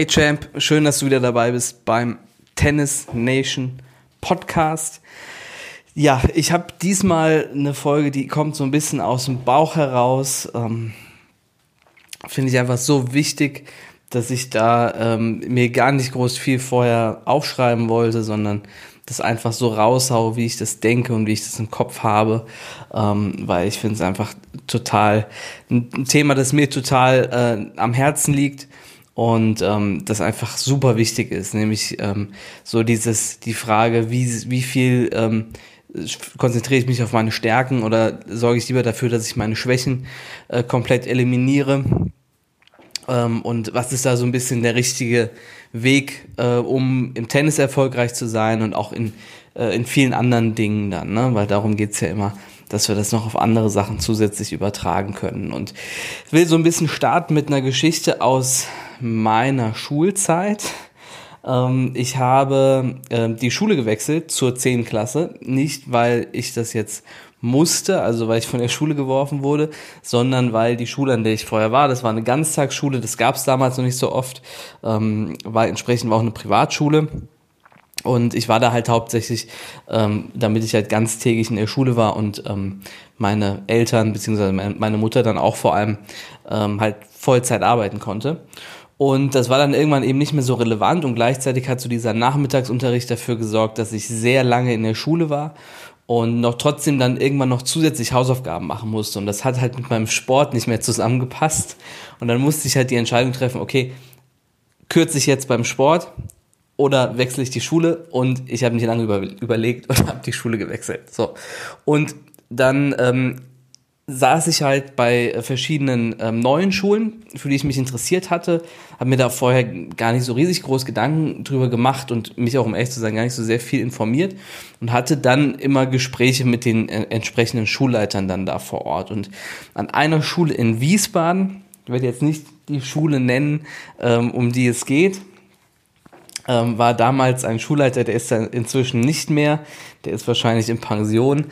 Hey Champ, schön, dass du wieder dabei bist beim Tennis Nation Podcast. Ja, ich habe diesmal eine Folge, die kommt so ein bisschen aus dem Bauch heraus. Ähm, Finde ich einfach so wichtig, dass ich da ähm, mir gar nicht groß viel vorher aufschreiben wollte, sondern das einfach so raushau, wie ich das denke und wie ich das im Kopf habe, ähm, weil ich finde es einfach total ein Thema, das mir total äh, am Herzen liegt und ähm, das einfach super wichtig ist, nämlich ähm, so dieses die Frage, wie wie viel ähm, konzentriere ich mich auf meine Stärken oder sorge ich lieber dafür, dass ich meine Schwächen äh, komplett eliminiere ähm, und was ist da so ein bisschen der richtige Weg, äh, um im Tennis erfolgreich zu sein und auch in äh, in vielen anderen Dingen dann, ne? weil darum geht's ja immer dass wir das noch auf andere Sachen zusätzlich übertragen können. Und ich will so ein bisschen starten mit einer Geschichte aus meiner Schulzeit. Ähm, ich habe äh, die Schule gewechselt zur 10. Klasse, nicht weil ich das jetzt musste, also weil ich von der Schule geworfen wurde, sondern weil die Schule, an der ich vorher war, das war eine Ganztagsschule, das gab es damals noch nicht so oft, ähm, war entsprechend auch eine Privatschule. Und ich war da halt hauptsächlich, ähm, damit ich halt ganztägig in der Schule war und ähm, meine Eltern beziehungsweise meine Mutter dann auch vor allem ähm, halt Vollzeit arbeiten konnte. Und das war dann irgendwann eben nicht mehr so relevant und gleichzeitig hat so dieser Nachmittagsunterricht dafür gesorgt, dass ich sehr lange in der Schule war und noch trotzdem dann irgendwann noch zusätzlich Hausaufgaben machen musste. Und das hat halt mit meinem Sport nicht mehr zusammengepasst. Und dann musste ich halt die Entscheidung treffen, okay, kürze ich jetzt beim Sport oder wechsle ich die Schule und ich habe mich lange über, überlegt und habe die Schule gewechselt. So und dann ähm, saß ich halt bei verschiedenen ähm, neuen Schulen, für die ich mich interessiert hatte, habe mir da vorher gar nicht so riesig groß Gedanken drüber gemacht und mich auch um ehrlich zu sein gar nicht so sehr viel informiert und hatte dann immer Gespräche mit den äh, entsprechenden Schulleitern dann da vor Ort und an einer Schule in Wiesbaden, ich werde jetzt nicht die Schule nennen, ähm, um die es geht, ähm, war damals ein Schulleiter, der ist dann inzwischen nicht mehr, der ist wahrscheinlich in Pension.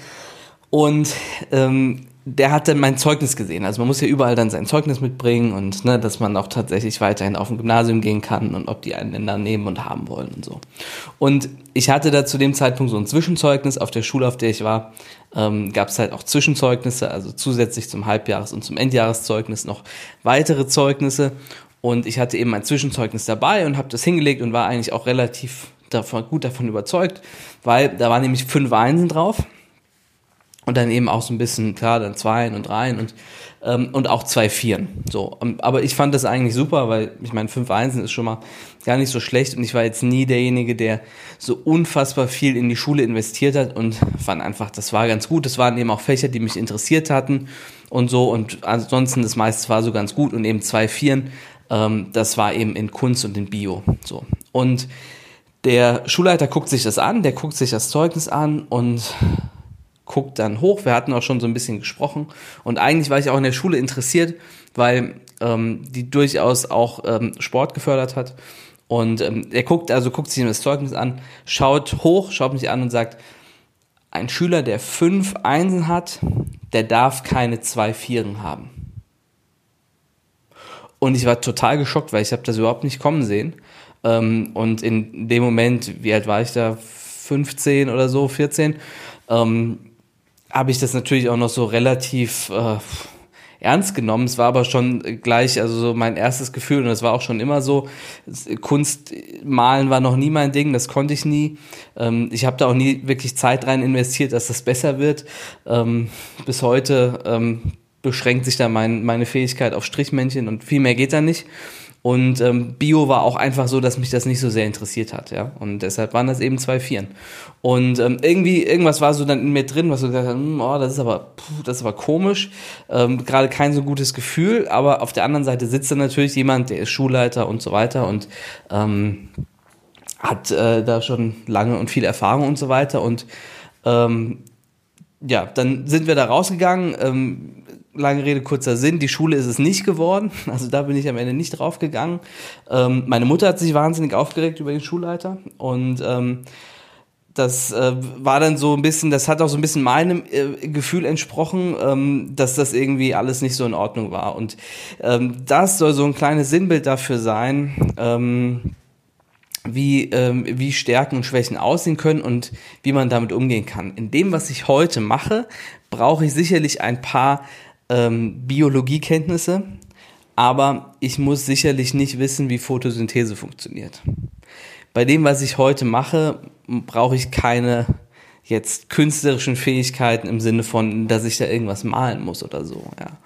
Und ähm, der hat dann mein Zeugnis gesehen. Also man muss ja überall dann sein Zeugnis mitbringen und ne, dass man auch tatsächlich weiterhin auf ein Gymnasium gehen kann und ob die einen dann nehmen und haben wollen und so. Und ich hatte da zu dem Zeitpunkt so ein Zwischenzeugnis. Auf der Schule, auf der ich war, ähm, gab es halt auch Zwischenzeugnisse, also zusätzlich zum Halbjahres- und zum Endjahreszeugnis noch weitere Zeugnisse. Und ich hatte eben ein Zwischenzeugnis dabei und habe das hingelegt und war eigentlich auch relativ davon, gut davon überzeugt, weil da waren nämlich fünf Einsen drauf und dann eben auch so ein bisschen, klar, dann Zweien und Dreien und, ähm, und auch zwei Vieren. So, ähm, aber ich fand das eigentlich super, weil ich meine, fünf Einsen ist schon mal gar nicht so schlecht und ich war jetzt nie derjenige, der so unfassbar viel in die Schule investiert hat und fand einfach, das war ganz gut. Das waren eben auch Fächer, die mich interessiert hatten und so und ansonsten das meiste war so ganz gut und eben zwei Vieren ähm, das war eben in Kunst und in Bio. So. Und der Schulleiter guckt sich das an, der guckt sich das Zeugnis an und guckt dann hoch. Wir hatten auch schon so ein bisschen gesprochen. Und eigentlich war ich auch in der Schule interessiert, weil ähm, die durchaus auch ähm, Sport gefördert hat. Und ähm, er guckt, also guckt sich das Zeugnis an, schaut hoch, schaut mich an und sagt, ein Schüler, der fünf Einsen hat, der darf keine zwei Vieren haben. Und ich war total geschockt, weil ich habe das überhaupt nicht kommen sehen. Ähm, und in dem Moment, wie alt war ich da? 15 oder so, 14, ähm, habe ich das natürlich auch noch so relativ äh, ernst genommen. Es war aber schon gleich, also so mein erstes Gefühl und das war auch schon immer so. Kunst malen war noch nie mein Ding, das konnte ich nie. Ähm, ich habe da auch nie wirklich Zeit rein investiert, dass das besser wird. Ähm, bis heute ähm, beschränkt sich da mein, meine Fähigkeit auf Strichmännchen und viel mehr geht da nicht. Und ähm, Bio war auch einfach so, dass mich das nicht so sehr interessiert hat, ja. Und deshalb waren das eben zwei Vieren. Und ähm, irgendwie, irgendwas war so dann in mir drin, was so gesagt hat, hm, oh, das ist aber, puh, das ist aber komisch. Ähm, Gerade kein so gutes Gefühl, aber auf der anderen Seite sitzt da natürlich jemand, der ist Schulleiter und so weiter und ähm, hat äh, da schon lange und viel Erfahrung und so weiter. Und ähm, ja, dann sind wir da rausgegangen. Ähm, lange Rede, kurzer Sinn, die Schule ist es nicht geworden. Also da bin ich am Ende nicht drauf gegangen. Ähm, meine Mutter hat sich wahnsinnig aufgeregt über den Schulleiter und ähm, das äh, war dann so ein bisschen, das hat auch so ein bisschen meinem äh, Gefühl entsprochen, ähm, dass das irgendwie alles nicht so in Ordnung war. Und ähm, das soll so ein kleines Sinnbild dafür sein, ähm, wie, ähm, wie Stärken und Schwächen aussehen können und wie man damit umgehen kann. In dem, was ich heute mache, brauche ich sicherlich ein paar ähm, Biologiekenntnisse, aber ich muss sicherlich nicht wissen, wie Photosynthese funktioniert. Bei dem, was ich heute mache, brauche ich keine jetzt künstlerischen Fähigkeiten im Sinne von, dass ich da irgendwas malen muss oder so, ja.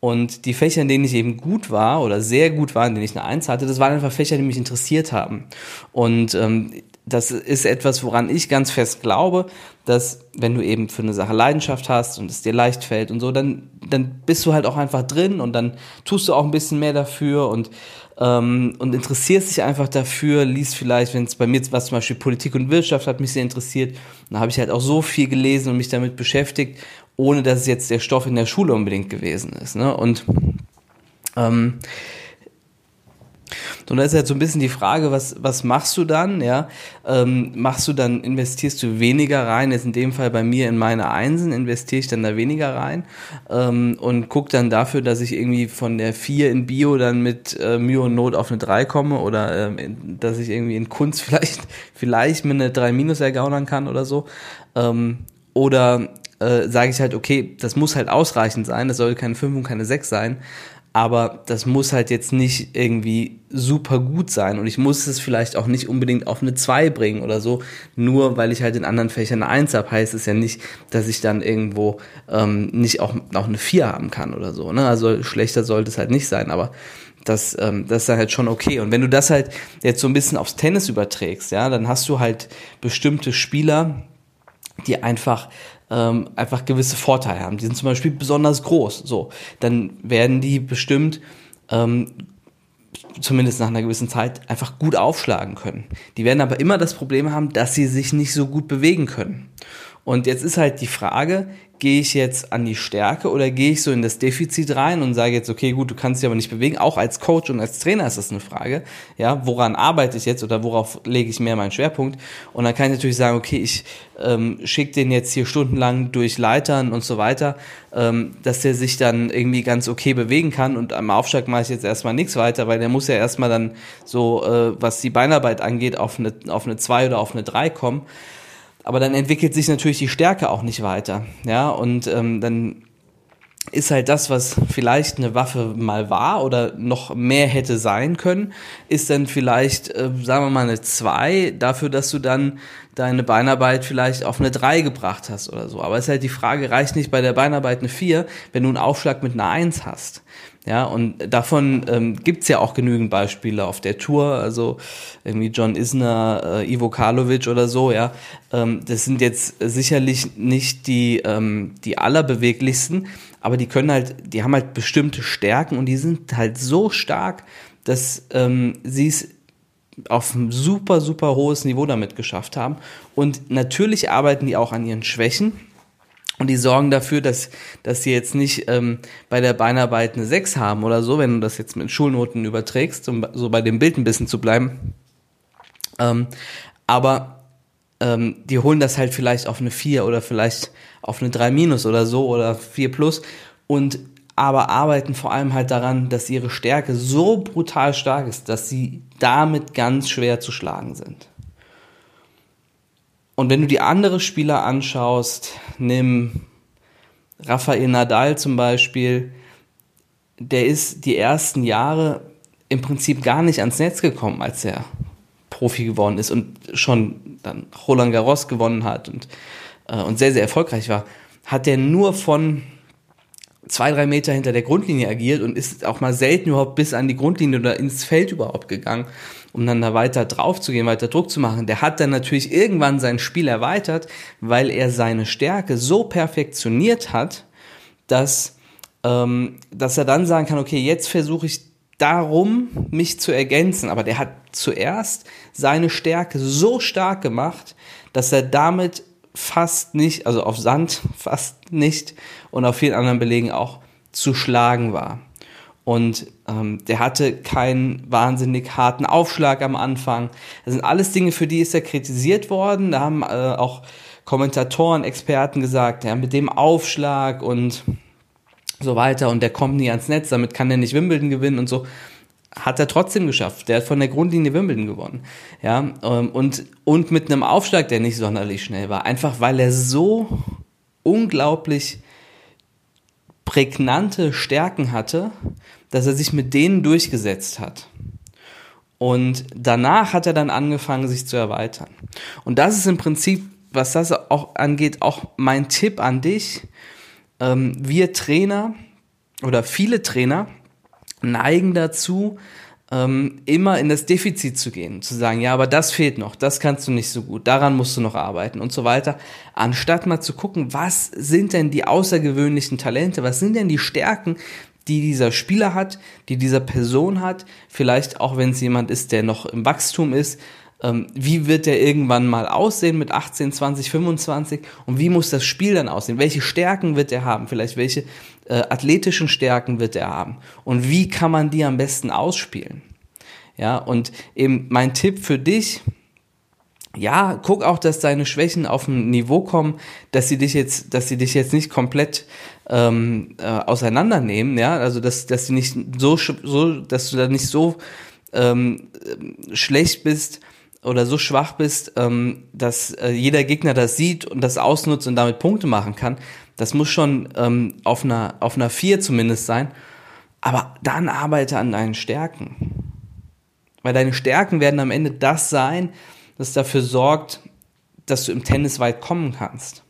Und die Fächer, in denen ich eben gut war oder sehr gut war, in denen ich eine Eins hatte, das waren einfach Fächer, die mich interessiert haben. Und ähm, das ist etwas, woran ich ganz fest glaube, dass wenn du eben für eine Sache Leidenschaft hast und es dir leicht fällt und so, dann, dann bist du halt auch einfach drin und dann tust du auch ein bisschen mehr dafür und, ähm, und interessierst dich einfach dafür, liest vielleicht, wenn es bei mir was zum Beispiel Politik und Wirtschaft hat mich sehr interessiert, dann habe ich halt auch so viel gelesen und mich damit beschäftigt, ohne dass es jetzt der Stoff in der Schule unbedingt gewesen ist. Ne? Und ähm, und da ist halt so ein bisschen die Frage, was, was machst du dann? Ja, ähm, machst du dann, investierst du weniger rein? Jetzt in dem Fall bei mir in meine Einsen investiere ich dann da weniger rein ähm, und guck dann dafür, dass ich irgendwie von der 4 in Bio dann mit äh, Mühe und Not auf eine 3 komme oder ähm, dass ich irgendwie in Kunst vielleicht, vielleicht mit eine 3 minus ergaunern kann oder so. Ähm, oder äh, sage ich halt, okay, das muss halt ausreichend sein, das soll keine 5 und keine 6 sein aber das muss halt jetzt nicht irgendwie super gut sein und ich muss es vielleicht auch nicht unbedingt auf eine 2 bringen oder so, nur weil ich halt in anderen Fächern eine 1 habe, heißt es ja nicht, dass ich dann irgendwo ähm, nicht auch, auch eine 4 haben kann oder so. Ne? Also schlechter sollte es halt nicht sein, aber das, ähm, das ist dann halt schon okay. Und wenn du das halt jetzt so ein bisschen aufs Tennis überträgst, ja, dann hast du halt bestimmte Spieler, die einfach ähm, einfach gewisse Vorteile haben. Die sind zum Beispiel besonders groß. So, dann werden die bestimmt ähm, zumindest nach einer gewissen Zeit einfach gut aufschlagen können. Die werden aber immer das Problem haben, dass sie sich nicht so gut bewegen können. Und jetzt ist halt die Frage, gehe ich jetzt an die Stärke oder gehe ich so in das Defizit rein und sage jetzt, okay, gut, du kannst dich aber nicht bewegen. Auch als Coach und als Trainer ist das eine Frage. Ja, woran arbeite ich jetzt oder worauf lege ich mehr meinen Schwerpunkt? Und dann kann ich natürlich sagen, okay, ich ähm, schicke den jetzt hier stundenlang durch Leitern und so weiter, ähm, dass der sich dann irgendwie ganz okay bewegen kann. Und am Aufschlag mache ich jetzt erstmal nichts weiter, weil der muss ja erstmal dann so, äh, was die Beinarbeit angeht, auf eine, auf eine 2 oder auf eine 3 kommen aber dann entwickelt sich natürlich die Stärke auch nicht weiter. Ja, und ähm, dann ist halt das, was vielleicht eine Waffe mal war oder noch mehr hätte sein können, ist dann vielleicht, äh, sagen wir mal, eine 2 dafür, dass du dann deine Beinarbeit vielleicht auf eine 3 gebracht hast oder so. Aber es ist halt die Frage, reicht nicht bei der Beinarbeit eine 4, wenn du einen Aufschlag mit einer 1 hast? Ja, und davon ähm, gibt ja auch genügend Beispiele auf der Tour, also irgendwie John Isner, äh, Ivo Karlovic oder so, ja. Ähm, das sind jetzt sicherlich nicht die, ähm, die allerbeweglichsten, aber die können halt, die haben halt bestimmte Stärken und die sind halt so stark, dass ähm, sie es auf ein super, super hohes Niveau damit geschafft haben. Und natürlich arbeiten die auch an ihren Schwächen und die sorgen dafür, dass, dass sie jetzt nicht ähm, bei der Beinarbeit eine 6 haben oder so, wenn du das jetzt mit Schulnoten überträgst, um so bei dem Bild ein bisschen zu bleiben. Ähm, aber ähm, die holen das halt vielleicht auf eine 4 oder vielleicht auf eine 3 minus oder so oder 4 plus und aber arbeiten vor allem halt daran, dass ihre Stärke so brutal stark ist, dass sie damit ganz schwer zu schlagen sind. Und wenn du die andere Spieler anschaust, nimm Rafael Nadal zum Beispiel, der ist die ersten Jahre im Prinzip gar nicht ans Netz gekommen, als er Profi geworden ist und schon dann Roland Garros gewonnen hat und, äh, und sehr, sehr erfolgreich war, hat er nur von zwei, drei Meter hinter der Grundlinie agiert und ist auch mal selten überhaupt bis an die Grundlinie oder ins Feld überhaupt gegangen um dann da weiter drauf zu gehen, weiter Druck zu machen, der hat dann natürlich irgendwann sein Spiel erweitert, weil er seine Stärke so perfektioniert hat, dass, ähm, dass er dann sagen kann, okay, jetzt versuche ich darum, mich zu ergänzen. Aber der hat zuerst seine Stärke so stark gemacht, dass er damit fast nicht, also auf Sand fast nicht und auf vielen anderen Belegen auch zu schlagen war. Und ähm, der hatte keinen wahnsinnig harten Aufschlag am Anfang. Das sind alles Dinge, für die ist er kritisiert worden. Da haben äh, auch Kommentatoren, Experten gesagt, ja, mit dem Aufschlag und so weiter und der kommt nie ans Netz, damit kann er nicht Wimbledon gewinnen und so. Hat er trotzdem geschafft. Der hat von der Grundlinie Wimbledon gewonnen. Ja, ähm, und, und mit einem Aufschlag, der nicht sonderlich schnell war. Einfach weil er so unglaublich prägnante Stärken hatte, dass er sich mit denen durchgesetzt hat. Und danach hat er dann angefangen, sich zu erweitern. Und das ist im Prinzip, was das auch angeht, auch mein Tipp an dich. Ähm, wir Trainer oder viele Trainer neigen dazu, ähm, immer in das Defizit zu gehen, zu sagen, ja, aber das fehlt noch, das kannst du nicht so gut, daran musst du noch arbeiten und so weiter, anstatt mal zu gucken, was sind denn die außergewöhnlichen Talente, was sind denn die Stärken, die dieser Spieler hat, die dieser Person hat, vielleicht auch wenn es jemand ist, der noch im Wachstum ist, ähm, wie wird der irgendwann mal aussehen mit 18, 20, 25 und wie muss das Spiel dann aussehen? Welche Stärken wird er haben? Vielleicht welche äh, athletischen Stärken wird er haben? Und wie kann man die am besten ausspielen? Ja, und eben mein Tipp für dich, ja, guck auch, dass deine Schwächen auf ein Niveau kommen, dass sie dich jetzt, dass sie dich jetzt nicht komplett ähm, äh, auseinandernehmen, ja, also dass, dass sie nicht so, so, dass du da nicht so ähm, schlecht bist oder so schwach bist, ähm, dass äh, jeder Gegner das sieht und das ausnutzt und damit Punkte machen kann, das muss schon ähm, auf einer auf einer 4 zumindest sein. Aber dann arbeite an deinen Stärken. Weil deine Stärken werden am Ende das sein, das dafür sorgt, dass du im Tennis weit kommen kannst.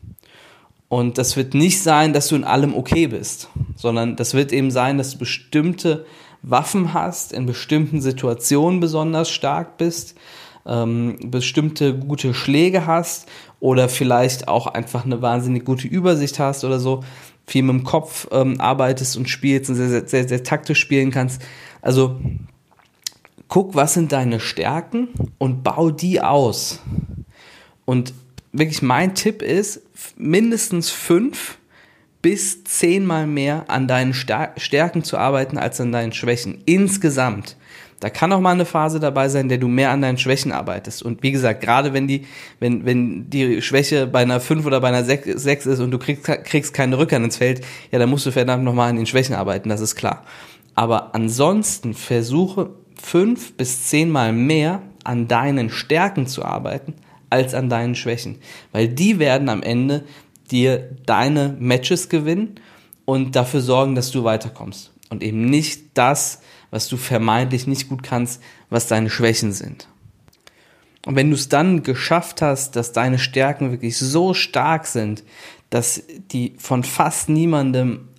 Und das wird nicht sein, dass du in allem okay bist, sondern das wird eben sein, dass du bestimmte Waffen hast, in bestimmten Situationen besonders stark bist, ähm, bestimmte gute Schläge hast oder vielleicht auch einfach eine wahnsinnig gute Übersicht hast oder so, viel mit dem Kopf ähm, arbeitest und spielst und sehr, sehr, sehr, sehr taktisch spielen kannst. Also guck, was sind deine Stärken und bau die aus. Und wirklich mein Tipp ist, mindestens fünf bis zehnmal mehr an deinen Stärken zu arbeiten als an deinen Schwächen. Insgesamt. Da kann auch mal eine Phase dabei sein, der du mehr an deinen Schwächen arbeitest. Und wie gesagt, gerade wenn die, wenn, wenn die Schwäche bei einer 5 oder bei einer 6, 6 ist und du kriegst, kriegst keine Rückhand ins Feld, ja, dann musst du verdammt nochmal an den Schwächen arbeiten, das ist klar. Aber ansonsten versuche fünf bis zehnmal mehr an deinen Stärken zu arbeiten, als an deinen Schwächen. Weil die werden am Ende dir deine Matches gewinnen und dafür sorgen, dass du weiterkommst. Und eben nicht das, was du vermeintlich nicht gut kannst, was deine Schwächen sind. Und wenn du es dann geschafft hast, dass deine Stärken wirklich so stark sind, dass die von fast niemandem,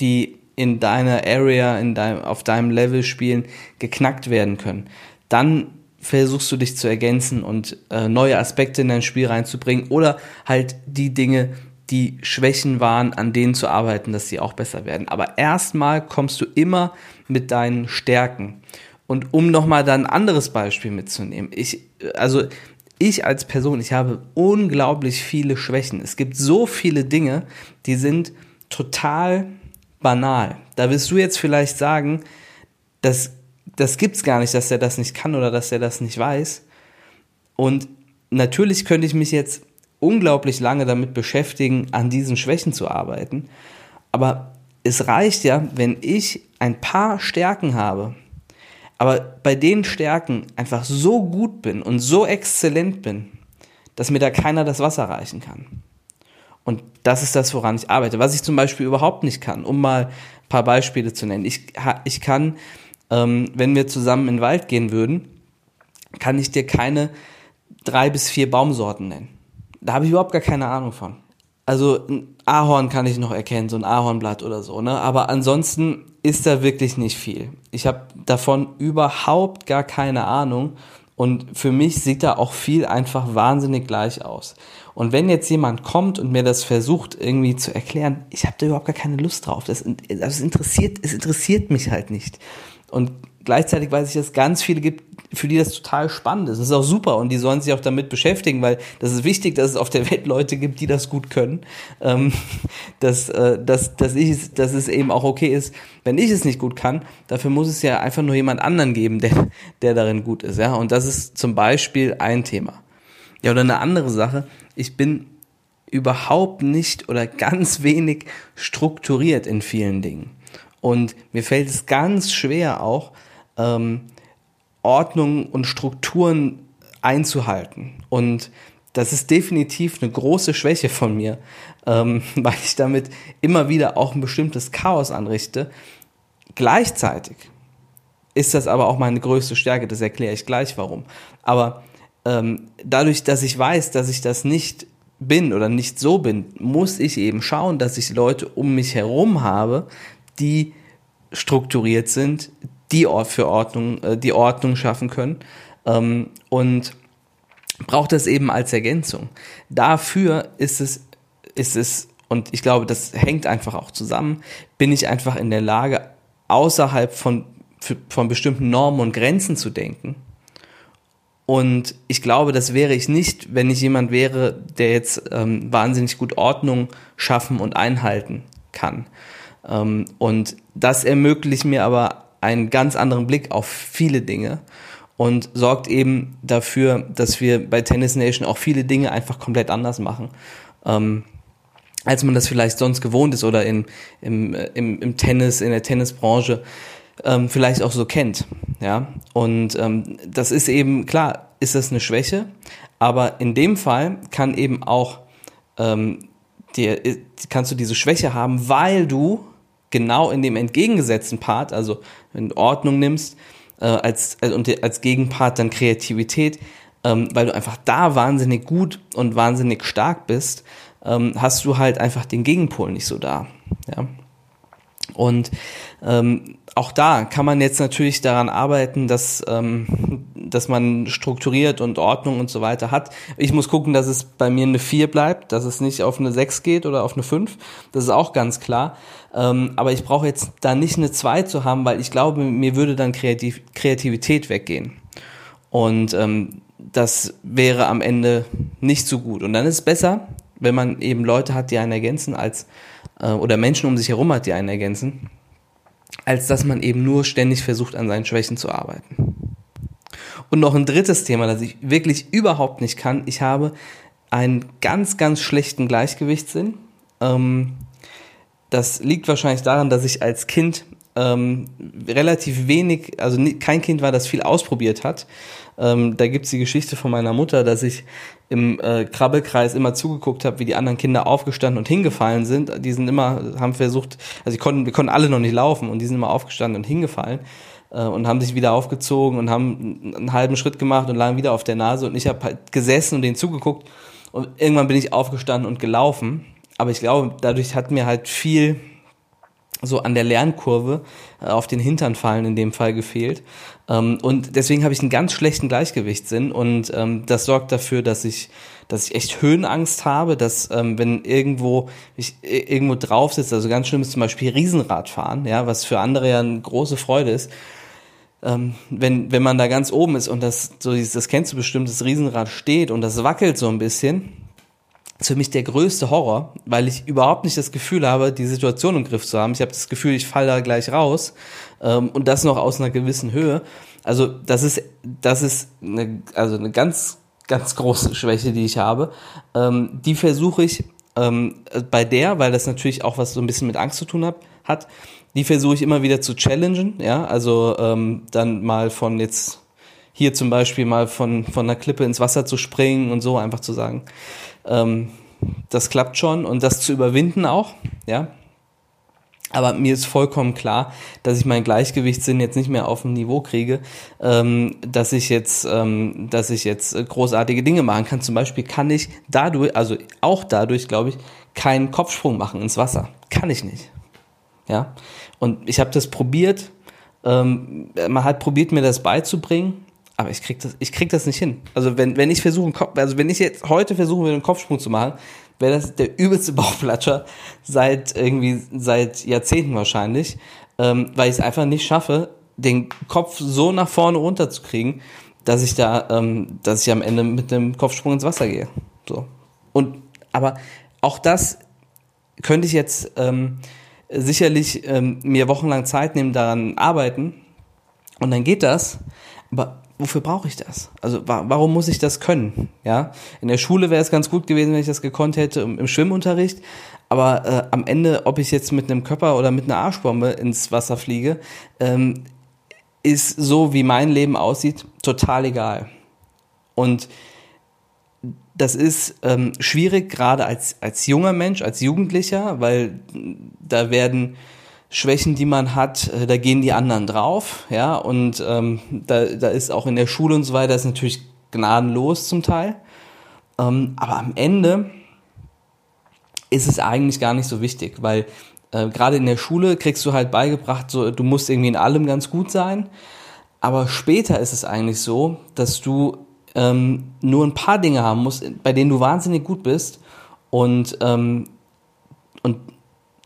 die in deiner Area, in deinem, auf deinem Level spielen, geknackt werden können, dann versuchst du dich zu ergänzen und äh, neue Aspekte in dein Spiel reinzubringen oder halt die Dinge, die Schwächen waren, an denen zu arbeiten, dass sie auch besser werden. Aber erstmal kommst du immer mit deinen Stärken. Und um nochmal da ein anderes Beispiel mitzunehmen, ich, also ich als Person, ich habe unglaublich viele Schwächen. Es gibt so viele Dinge, die sind total banal. Da wirst du jetzt vielleicht sagen, das, das gibt's gar nicht, dass er das nicht kann oder dass er das nicht weiß. Und natürlich könnte ich mich jetzt unglaublich lange damit beschäftigen, an diesen Schwächen zu arbeiten. Aber es reicht ja, wenn ich ein paar Stärken habe, aber bei den Stärken einfach so gut bin und so exzellent bin, dass mir da keiner das Wasser reichen kann. Und das ist das, woran ich arbeite. Was ich zum Beispiel überhaupt nicht kann, um mal ein paar Beispiele zu nennen. Ich, ich kann, ähm, wenn wir zusammen in den Wald gehen würden, kann ich dir keine drei bis vier Baumsorten nennen. Da habe ich überhaupt gar keine Ahnung von. Also ein Ahorn kann ich noch erkennen, so ein Ahornblatt oder so, ne? Aber ansonsten ist da wirklich nicht viel. Ich habe davon überhaupt gar keine Ahnung und für mich sieht da auch viel einfach wahnsinnig gleich aus. Und wenn jetzt jemand kommt und mir das versucht irgendwie zu erklären, ich habe da überhaupt gar keine Lust drauf. Das, das interessiert, es interessiert mich halt nicht. Und gleichzeitig weiß ich, dass es ganz viele gibt, für die das total spannend ist. Das ist auch super und die sollen sich auch damit beschäftigen, weil das ist wichtig, dass es auf der Welt Leute gibt, die das gut können. Ähm, dass, äh, dass, dass, ich, dass es eben auch okay ist, wenn ich es nicht gut kann, dafür muss es ja einfach nur jemand anderen geben, der, der darin gut ist. Ja? Und das ist zum Beispiel ein Thema. Ja, oder eine andere Sache. Ich bin überhaupt nicht oder ganz wenig strukturiert in vielen Dingen. Und mir fällt es ganz schwer auch, ähm, Ordnung und Strukturen einzuhalten. Und das ist definitiv eine große Schwäche von mir, ähm, weil ich damit immer wieder auch ein bestimmtes Chaos anrichte. Gleichzeitig ist das aber auch meine größte Stärke, das erkläre ich gleich warum. Aber ähm, dadurch, dass ich weiß, dass ich das nicht bin oder nicht so bin, muss ich eben schauen, dass ich Leute um mich herum habe, die strukturiert sind, die für Ordnung, äh, die Ordnung schaffen können ähm, und braucht das eben als Ergänzung. Dafür ist es, ist es, und ich glaube, das hängt einfach auch zusammen, bin ich einfach in der Lage, außerhalb von, von bestimmten Normen und Grenzen zu denken. Und ich glaube, das wäre ich nicht, wenn ich jemand wäre, der jetzt ähm, wahnsinnig gut Ordnung schaffen und einhalten kann. Ähm, und das ermöglicht mir aber einen ganz anderen Blick auf viele Dinge und sorgt eben dafür, dass wir bei Tennis Nation auch viele Dinge einfach komplett anders machen. Ähm, als man das vielleicht sonst gewohnt ist oder in, im, im, im Tennis, in der Tennisbranche ähm, vielleicht auch so kennt. Ja? Und ähm, das ist eben, klar, ist das eine Schwäche, aber in dem Fall kann eben auch ähm, dir, kannst du diese Schwäche haben, weil du genau in dem entgegengesetzten Part, also in Ordnung nimmst, äh, als, äh, und als Gegenpart dann Kreativität, ähm, weil du einfach da wahnsinnig gut und wahnsinnig stark bist, ähm, hast du halt einfach den Gegenpol nicht so da. Ja? Und ähm, auch da kann man jetzt natürlich daran arbeiten, dass, ähm, dass man strukturiert und Ordnung und so weiter hat. Ich muss gucken, dass es bei mir eine 4 bleibt, dass es nicht auf eine 6 geht oder auf eine 5. Das ist auch ganz klar. Ähm, aber ich brauche jetzt da nicht eine 2 zu haben, weil ich glaube, mir würde dann Kreativ Kreativität weggehen. Und ähm, das wäre am Ende nicht so gut. Und dann ist es besser, wenn man eben Leute hat, die einen ergänzen, als äh, oder Menschen um sich herum hat, die einen ergänzen als dass man eben nur ständig versucht, an seinen Schwächen zu arbeiten. Und noch ein drittes Thema, das ich wirklich überhaupt nicht kann. Ich habe einen ganz, ganz schlechten Gleichgewichtssinn. Ähm, das liegt wahrscheinlich daran, dass ich als Kind ähm, relativ wenig, also kein Kind war, das viel ausprobiert hat. Ähm, da gibt's die Geschichte von meiner Mutter, dass ich im äh, Krabbelkreis immer zugeguckt habe, wie die anderen Kinder aufgestanden und hingefallen sind. Die sind immer, haben versucht, also die konnten, wir konnten alle noch nicht laufen und die sind immer aufgestanden und hingefallen äh, und haben sich wieder aufgezogen und haben einen halben Schritt gemacht und lagen wieder auf der Nase und ich habe halt gesessen und denen zugeguckt und irgendwann bin ich aufgestanden und gelaufen. Aber ich glaube, dadurch hat mir halt viel so an der Lernkurve äh, auf den Hintern fallen in dem Fall gefehlt. Ähm, und deswegen habe ich einen ganz schlechten Gleichgewichtssinn und ähm, das sorgt dafür, dass ich, dass ich echt Höhenangst habe, dass ähm, wenn irgendwo ich irgendwo drauf sitze, also ganz schlimm ist zum Beispiel Riesenradfahren, ja, was für andere ja eine große Freude ist. Wenn, wenn man da ganz oben ist und das, so dieses, das kennst du bestimmt, das Riesenrad steht und das wackelt so ein bisschen, für mich der größte Horror, weil ich überhaupt nicht das Gefühl habe, die Situation im Griff zu haben. Ich habe das Gefühl, ich falle da gleich raus ähm, und das noch aus einer gewissen Höhe. Also das ist das ist eine, also eine ganz ganz große Schwäche, die ich habe. Ähm, die versuche ich ähm, bei der, weil das natürlich auch was so ein bisschen mit Angst zu tun hat, hat die versuche ich immer wieder zu challengen. Ja, also ähm, dann mal von jetzt hier zum Beispiel mal von, von einer Klippe ins Wasser zu springen und so einfach zu sagen, ähm, das klappt schon und das zu überwinden auch, ja. Aber mir ist vollkommen klar, dass ich meinen Gleichgewichtssinn jetzt nicht mehr auf dem Niveau kriege, ähm, dass ich jetzt, ähm, dass ich jetzt großartige Dinge machen kann. Zum Beispiel kann ich dadurch, also auch dadurch, glaube ich, keinen Kopfsprung machen ins Wasser. Kann ich nicht. Ja. Und ich habe das probiert. Ähm, man hat probiert, mir das beizubringen aber ich krieg das, ich krieg das nicht hin. Also wenn, wenn ich versuche, also wenn ich jetzt heute versuche, einen Kopfsprung zu machen, wäre das der übelste Bauchplatscher seit irgendwie, seit Jahrzehnten wahrscheinlich, ähm, weil ich es einfach nicht schaffe, den Kopf so nach vorne runterzukriegen, dass ich da, ähm, dass ich am Ende mit dem Kopfsprung ins Wasser gehe. So. Und aber auch das könnte ich jetzt ähm, sicherlich ähm, mir wochenlang Zeit nehmen, daran arbeiten. Und dann geht das. Aber wofür brauche ich das? Also wa warum muss ich das können? Ja, in der Schule wäre es ganz gut gewesen, wenn ich das gekonnt hätte im, im Schwimmunterricht. Aber äh, am Ende, ob ich jetzt mit einem Körper oder mit einer Arschbombe ins Wasser fliege, ähm, ist so, wie mein Leben aussieht, total egal. Und das ist ähm, schwierig, gerade als, als junger Mensch, als Jugendlicher, weil da werden Schwächen, die man hat, äh, da gehen die anderen drauf, ja, und ähm, da, da ist auch in der Schule und so weiter ist natürlich gnadenlos zum Teil. Ähm, aber am Ende ist es eigentlich gar nicht so wichtig, weil äh, gerade in der Schule kriegst du halt beigebracht, so du musst irgendwie in allem ganz gut sein. Aber später ist es eigentlich so, dass du ähm, nur ein paar Dinge haben musst, bei denen du wahnsinnig gut bist und ähm, und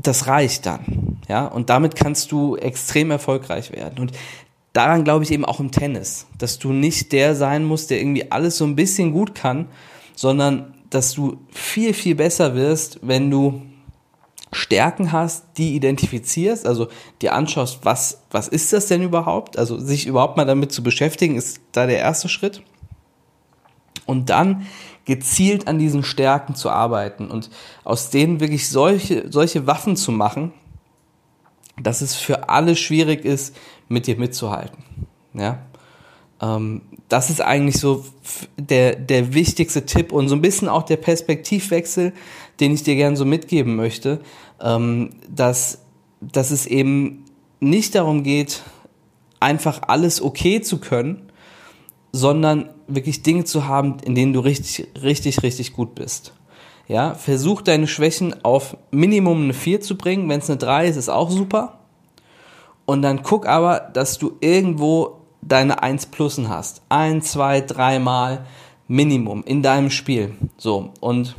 das reicht dann, ja. Und damit kannst du extrem erfolgreich werden. Und daran glaube ich eben auch im Tennis, dass du nicht der sein musst, der irgendwie alles so ein bisschen gut kann, sondern dass du viel, viel besser wirst, wenn du Stärken hast, die identifizierst, also dir anschaust, was, was ist das denn überhaupt? Also sich überhaupt mal damit zu beschäftigen, ist da der erste Schritt. Und dann gezielt an diesen Stärken zu arbeiten und aus denen wirklich solche, solche Waffen zu machen, dass es für alle schwierig ist, mit dir mitzuhalten. Ja? Ähm, das ist eigentlich so der, der wichtigste Tipp und so ein bisschen auch der Perspektivwechsel, den ich dir gerne so mitgeben möchte, ähm, dass, dass es eben nicht darum geht, einfach alles okay zu können, sondern wirklich Dinge zu haben, in denen du richtig, richtig, richtig gut bist. Ja, versuch deine Schwächen auf Minimum eine 4 zu bringen. Wenn es eine 3 ist, ist auch super. Und dann guck aber, dass du irgendwo deine 1 Plussen hast. Ein, zwei, dreimal Minimum in deinem Spiel. So. Und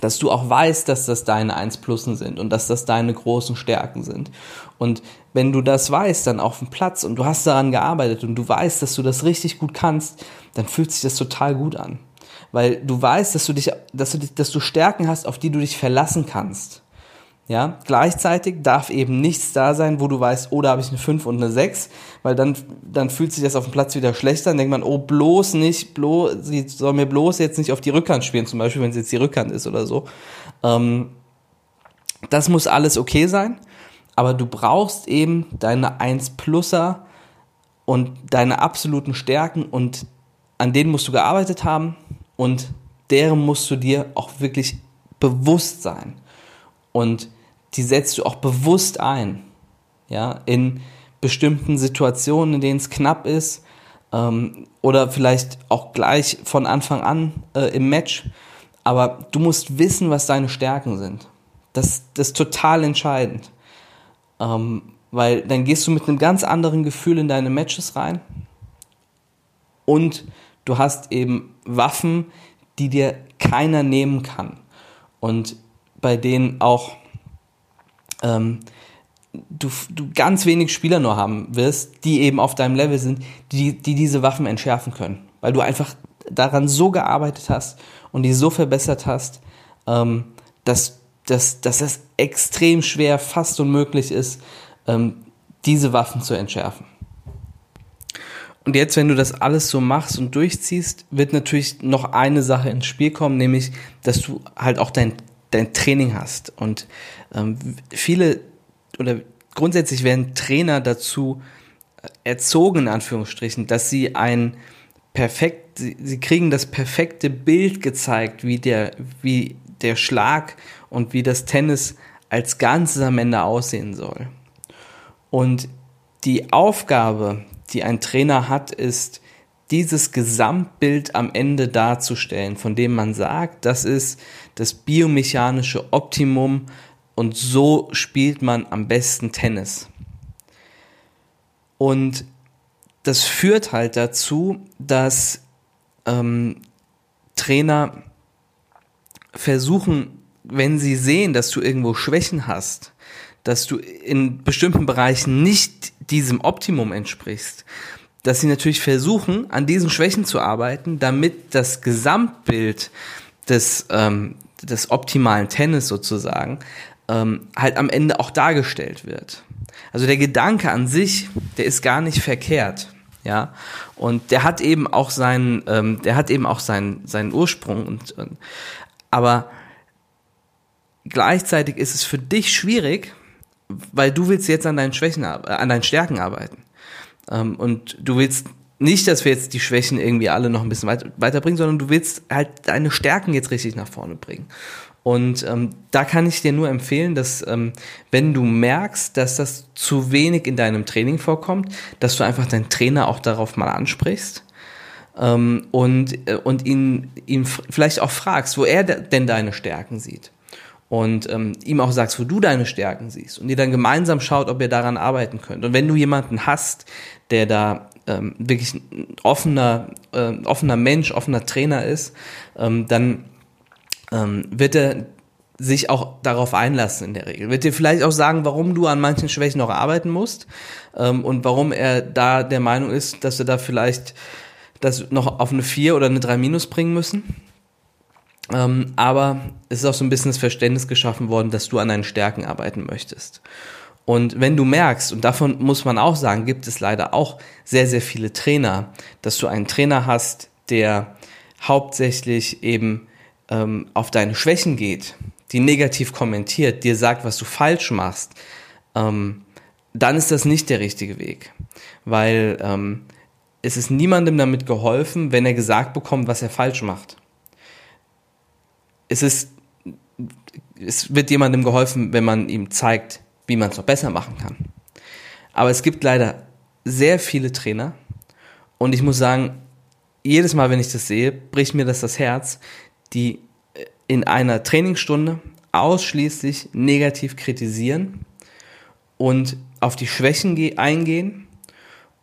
dass du auch weißt, dass das deine 1 Plussen sind und dass das deine großen Stärken sind. Und wenn du das weißt, dann auf dem Platz und du hast daran gearbeitet und du weißt, dass du das richtig gut kannst, dann fühlt sich das total gut an. Weil du weißt, dass du dich, dass du, dass du Stärken hast, auf die du dich verlassen kannst. Ja, gleichzeitig darf eben nichts da sein, wo du weißt, oh, da habe ich eine 5 und eine 6, weil dann, dann fühlt sich das auf dem Platz wieder schlechter, dann denkt man, oh, bloß nicht, bloß, sie soll mir bloß jetzt nicht auf die Rückhand spielen, zum Beispiel, wenn es jetzt die Rückhand ist oder so. Ähm, das muss alles okay sein, aber du brauchst eben deine 1 Pluser und deine absoluten Stärken und an denen musst du gearbeitet haben und deren musst du dir auch wirklich bewusst sein. Und die setzt du auch bewusst ein. Ja, in bestimmten Situationen, in denen es knapp ist, ähm, oder vielleicht auch gleich von Anfang an äh, im Match. Aber du musst wissen, was deine Stärken sind. Das, das ist total entscheidend. Ähm, weil dann gehst du mit einem ganz anderen Gefühl in deine Matches rein. Und du hast eben Waffen, die dir keiner nehmen kann. Und bei denen auch ähm, du, du ganz wenig Spieler nur haben wirst, die eben auf deinem Level sind, die, die diese Waffen entschärfen können. Weil du einfach daran so gearbeitet hast und die so verbessert hast, ähm, dass, dass, dass es extrem schwer, fast unmöglich ist, ähm, diese Waffen zu entschärfen. Und jetzt, wenn du das alles so machst und durchziehst, wird natürlich noch eine Sache ins Spiel kommen, nämlich, dass du halt auch dein dein Training hast. Und ähm, viele oder grundsätzlich werden Trainer dazu erzogen, in Anführungsstrichen, dass sie ein perfekt, sie, sie kriegen das perfekte Bild gezeigt, wie der, wie der Schlag und wie das Tennis als Ganzes am Ende aussehen soll. Und die Aufgabe, die ein Trainer hat, ist, dieses Gesamtbild am Ende darzustellen, von dem man sagt, das ist das biomechanische Optimum und so spielt man am besten Tennis. Und das führt halt dazu, dass ähm, Trainer versuchen, wenn sie sehen, dass du irgendwo Schwächen hast, dass du in bestimmten Bereichen nicht diesem Optimum entsprichst, dass sie natürlich versuchen, an diesen Schwächen zu arbeiten, damit das Gesamtbild des, ähm, des optimalen Tennis sozusagen ähm, halt am Ende auch dargestellt wird. Also der Gedanke an sich, der ist gar nicht verkehrt, ja. Und der hat eben auch seinen, ähm, der hat eben auch seinen seinen Ursprung und, und aber gleichzeitig ist es für dich schwierig, weil du willst jetzt an deinen Schwächen, äh, an deinen Stärken arbeiten. Ähm, und du willst nicht, dass wir jetzt die Schwächen irgendwie alle noch ein bisschen weit, weiterbringen, sondern du willst halt deine Stärken jetzt richtig nach vorne bringen. Und ähm, da kann ich dir nur empfehlen, dass ähm, wenn du merkst, dass das zu wenig in deinem Training vorkommt, dass du einfach deinen Trainer auch darauf mal ansprichst ähm, und, äh, und ihn, ihn vielleicht auch fragst, wo er denn deine Stärken sieht und ähm, ihm auch sagst, wo du deine Stärken siehst und ihr dann gemeinsam schaut, ob ihr daran arbeiten könnt. Und wenn du jemanden hast, der da ähm, wirklich ein offener, äh, offener Mensch, offener Trainer ist, ähm, dann ähm, wird er sich auch darauf einlassen in der Regel. Wird dir vielleicht auch sagen, warum du an manchen Schwächen noch arbeiten musst ähm, und warum er da der Meinung ist, dass wir da vielleicht das noch auf eine 4 oder eine 3 minus bringen müssen. Ähm, aber es ist auch so ein bisschen das Verständnis geschaffen worden, dass du an deinen Stärken arbeiten möchtest. Und wenn du merkst, und davon muss man auch sagen, gibt es leider auch sehr, sehr viele Trainer, dass du einen Trainer hast, der hauptsächlich eben ähm, auf deine Schwächen geht, die negativ kommentiert, dir sagt, was du falsch machst, ähm, dann ist das nicht der richtige Weg. Weil ähm, es ist niemandem damit geholfen, wenn er gesagt bekommt, was er falsch macht es ist, es wird jemandem geholfen, wenn man ihm zeigt, wie man es noch besser machen kann. Aber es gibt leider sehr viele Trainer und ich muss sagen, jedes Mal, wenn ich das sehe, bricht mir das das Herz, die in einer Trainingsstunde ausschließlich negativ kritisieren und auf die Schwächen eingehen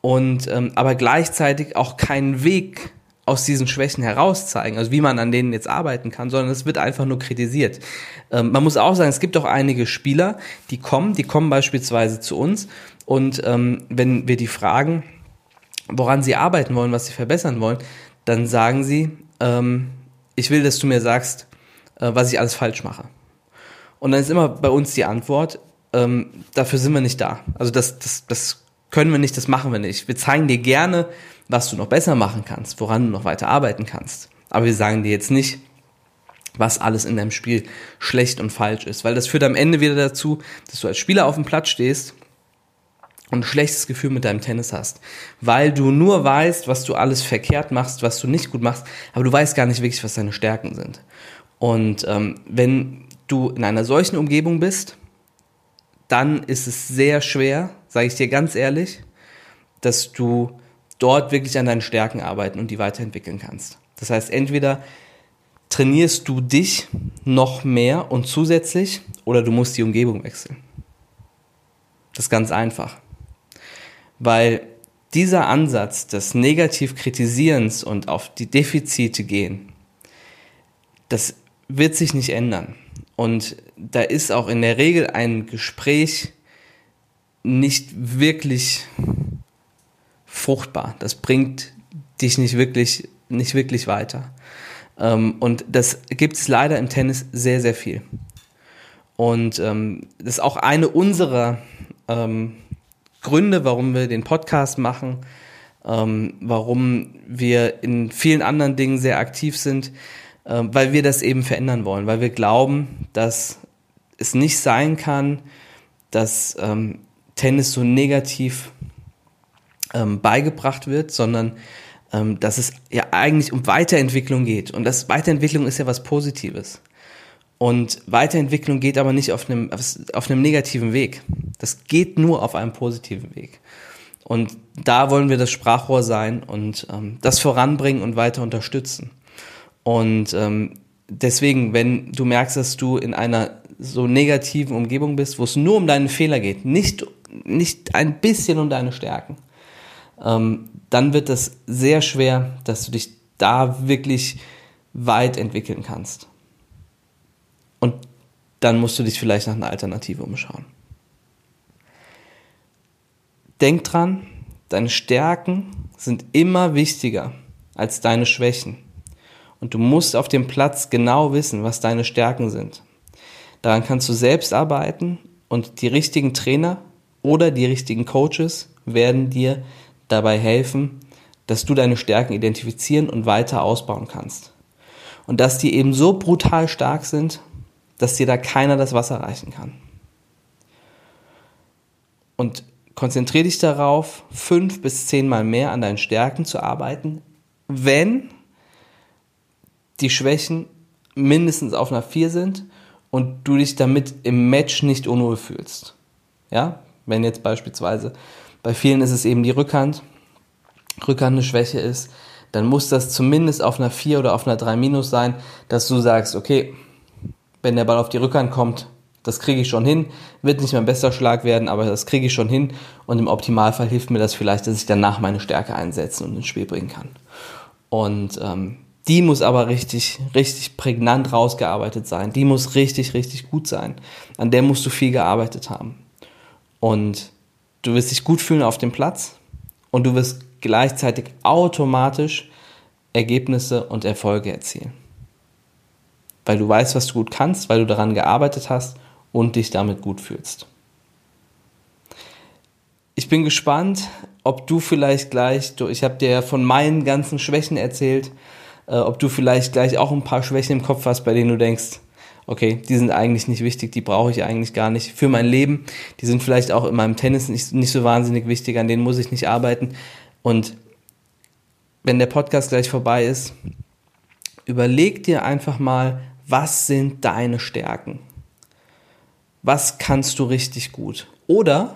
und ähm, aber gleichzeitig auch keinen Weg aus diesen Schwächen herauszeigen, also wie man an denen jetzt arbeiten kann, sondern es wird einfach nur kritisiert. Ähm, man muss auch sagen, es gibt auch einige Spieler, die kommen, die kommen beispielsweise zu uns und ähm, wenn wir die fragen, woran sie arbeiten wollen, was sie verbessern wollen, dann sagen sie, ähm, ich will, dass du mir sagst, äh, was ich alles falsch mache. Und dann ist immer bei uns die Antwort, ähm, dafür sind wir nicht da. Also das, das, das können wir nicht, das machen wir nicht. Wir zeigen dir gerne, was du noch besser machen kannst, woran du noch weiter arbeiten kannst. Aber wir sagen dir jetzt nicht, was alles in deinem Spiel schlecht und falsch ist, weil das führt am Ende wieder dazu, dass du als Spieler auf dem Platz stehst und ein schlechtes Gefühl mit deinem Tennis hast, weil du nur weißt, was du alles verkehrt machst, was du nicht gut machst, aber du weißt gar nicht wirklich, was deine Stärken sind. Und ähm, wenn du in einer solchen Umgebung bist, dann ist es sehr schwer, sage ich dir ganz ehrlich, dass du dort wirklich an deinen Stärken arbeiten und die weiterentwickeln kannst. Das heißt, entweder trainierst du dich noch mehr und zusätzlich oder du musst die Umgebung wechseln. Das ist ganz einfach. Weil dieser Ansatz des negativ Kritisierens und auf die Defizite gehen, das wird sich nicht ändern. Und da ist auch in der Regel ein Gespräch nicht wirklich fruchtbar. Das bringt dich nicht wirklich, nicht wirklich weiter. Ähm, und das gibt es leider im Tennis sehr, sehr viel. Und ähm, das ist auch eine unserer ähm, Gründe, warum wir den Podcast machen, warum wir in vielen anderen Dingen sehr aktiv sind, weil wir das eben verändern wollen, weil wir glauben, dass es nicht sein kann, dass ähm, Tennis so negativ ähm, beigebracht wird, sondern ähm, dass es ja eigentlich um Weiterentwicklung geht. Und das Weiterentwicklung ist ja was Positives. Und Weiterentwicklung geht aber nicht auf einem, auf einem negativen Weg. Das geht nur auf einem positiven Weg. Und da wollen wir das Sprachrohr sein und ähm, das voranbringen und weiter unterstützen. Und ähm, deswegen, wenn du merkst, dass du in einer so negativen Umgebung bist, wo es nur um deinen Fehler geht, nicht, nicht ein bisschen um deine Stärken, ähm, dann wird es sehr schwer, dass du dich da wirklich weit entwickeln kannst. Und dann musst du dich vielleicht nach einer Alternative umschauen. denk dran, deine Stärken sind immer wichtiger als deine Schwächen. Und du musst auf dem Platz genau wissen, was deine Stärken sind. Daran kannst du selbst arbeiten und die richtigen Trainer oder die richtigen Coaches werden dir dabei helfen, dass du deine Stärken identifizieren und weiter ausbauen kannst. Und dass die eben so brutal stark sind, dass dir da keiner das Wasser reichen kann. Und konzentriere dich darauf, fünf bis zehnmal mehr an deinen Stärken zu arbeiten, wenn die Schwächen mindestens auf einer 4 sind und du dich damit im Match nicht unwohl fühlst. Ja, wenn jetzt beispielsweise bei vielen ist es eben die Rückhand, Rückhand eine Schwäche ist, dann muss das zumindest auf einer 4 oder auf einer 3 minus sein, dass du sagst, okay, wenn der Ball auf die Rückhand kommt, das kriege ich schon hin, wird nicht mein bester Schlag werden, aber das kriege ich schon hin und im Optimalfall hilft mir das vielleicht, dass ich danach meine Stärke einsetzen und ins Spiel bringen kann. Und ähm, die muss aber richtig, richtig prägnant rausgearbeitet sein. Die muss richtig, richtig gut sein. An der musst du viel gearbeitet haben. Und du wirst dich gut fühlen auf dem Platz und du wirst gleichzeitig automatisch Ergebnisse und Erfolge erzielen. Weil du weißt, was du gut kannst, weil du daran gearbeitet hast und dich damit gut fühlst. Ich bin gespannt, ob du vielleicht gleich, ich habe dir ja von meinen ganzen Schwächen erzählt, äh, ob du vielleicht gleich auch ein paar Schwächen im Kopf hast, bei denen du denkst, okay, die sind eigentlich nicht wichtig, die brauche ich eigentlich gar nicht für mein Leben. Die sind vielleicht auch in meinem Tennis nicht, nicht so wahnsinnig wichtig, an denen muss ich nicht arbeiten. Und wenn der Podcast gleich vorbei ist, überleg dir einfach mal, was sind deine Stärken? Was kannst du richtig gut? Oder,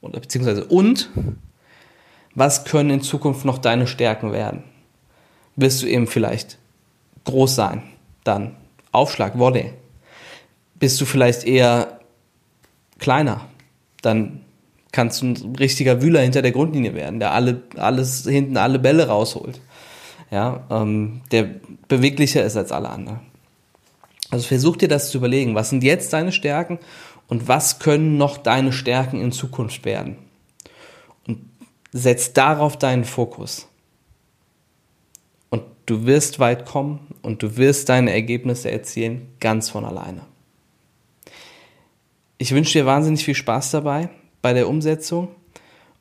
oder beziehungsweise und, was können in Zukunft noch deine Stärken werden? Wirst du eben vielleicht groß sein, dann Aufschlag, Volley. Bist du vielleicht eher kleiner, dann kannst du ein richtiger Wühler hinter der Grundlinie werden, der alle, alles hinten alle Bälle rausholt. Ja, ähm, der beweglicher ist als alle anderen. Also versuch dir das zu überlegen. Was sind jetzt deine Stärken und was können noch deine Stärken in Zukunft werden? Und setz darauf deinen Fokus. Du wirst weit kommen und du wirst deine Ergebnisse erzielen, ganz von alleine. Ich wünsche dir wahnsinnig viel Spaß dabei bei der Umsetzung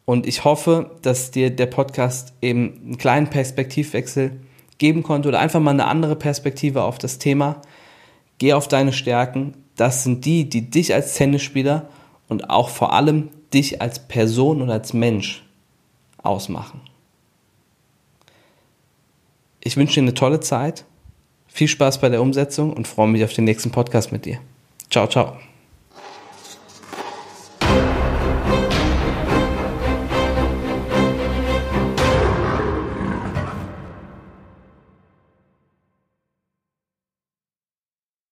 und ich hoffe, dass dir der Podcast eben einen kleinen Perspektivwechsel geben konnte oder einfach mal eine andere Perspektive auf das Thema. Geh auf deine Stärken. Das sind die, die dich als Tennisspieler und auch vor allem dich als Person und als Mensch ausmachen. Ich wünsche dir eine tolle Zeit, viel Spaß bei der Umsetzung und freue mich auf den nächsten Podcast mit dir. Ciao, ciao.